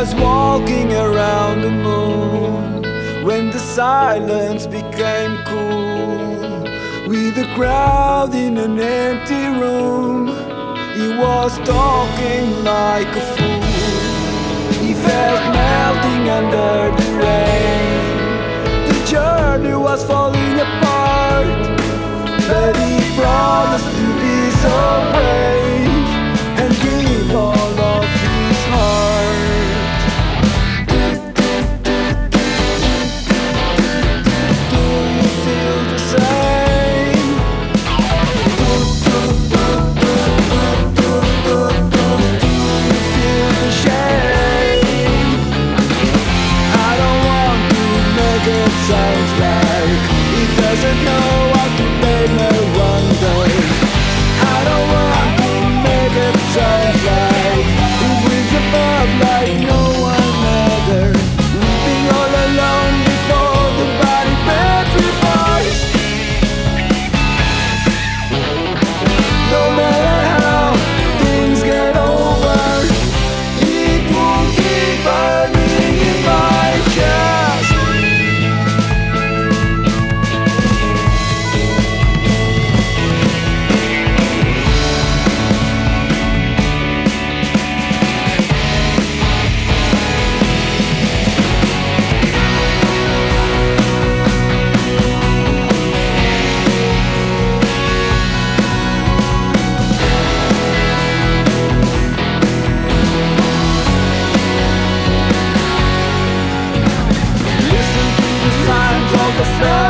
was walking around the moon when the silence became cool. With a crowd in an empty room, he was talking like a fool. He felt melting under the rain. The journey was falling apart, but he promised to be so brave. know what they may want. snow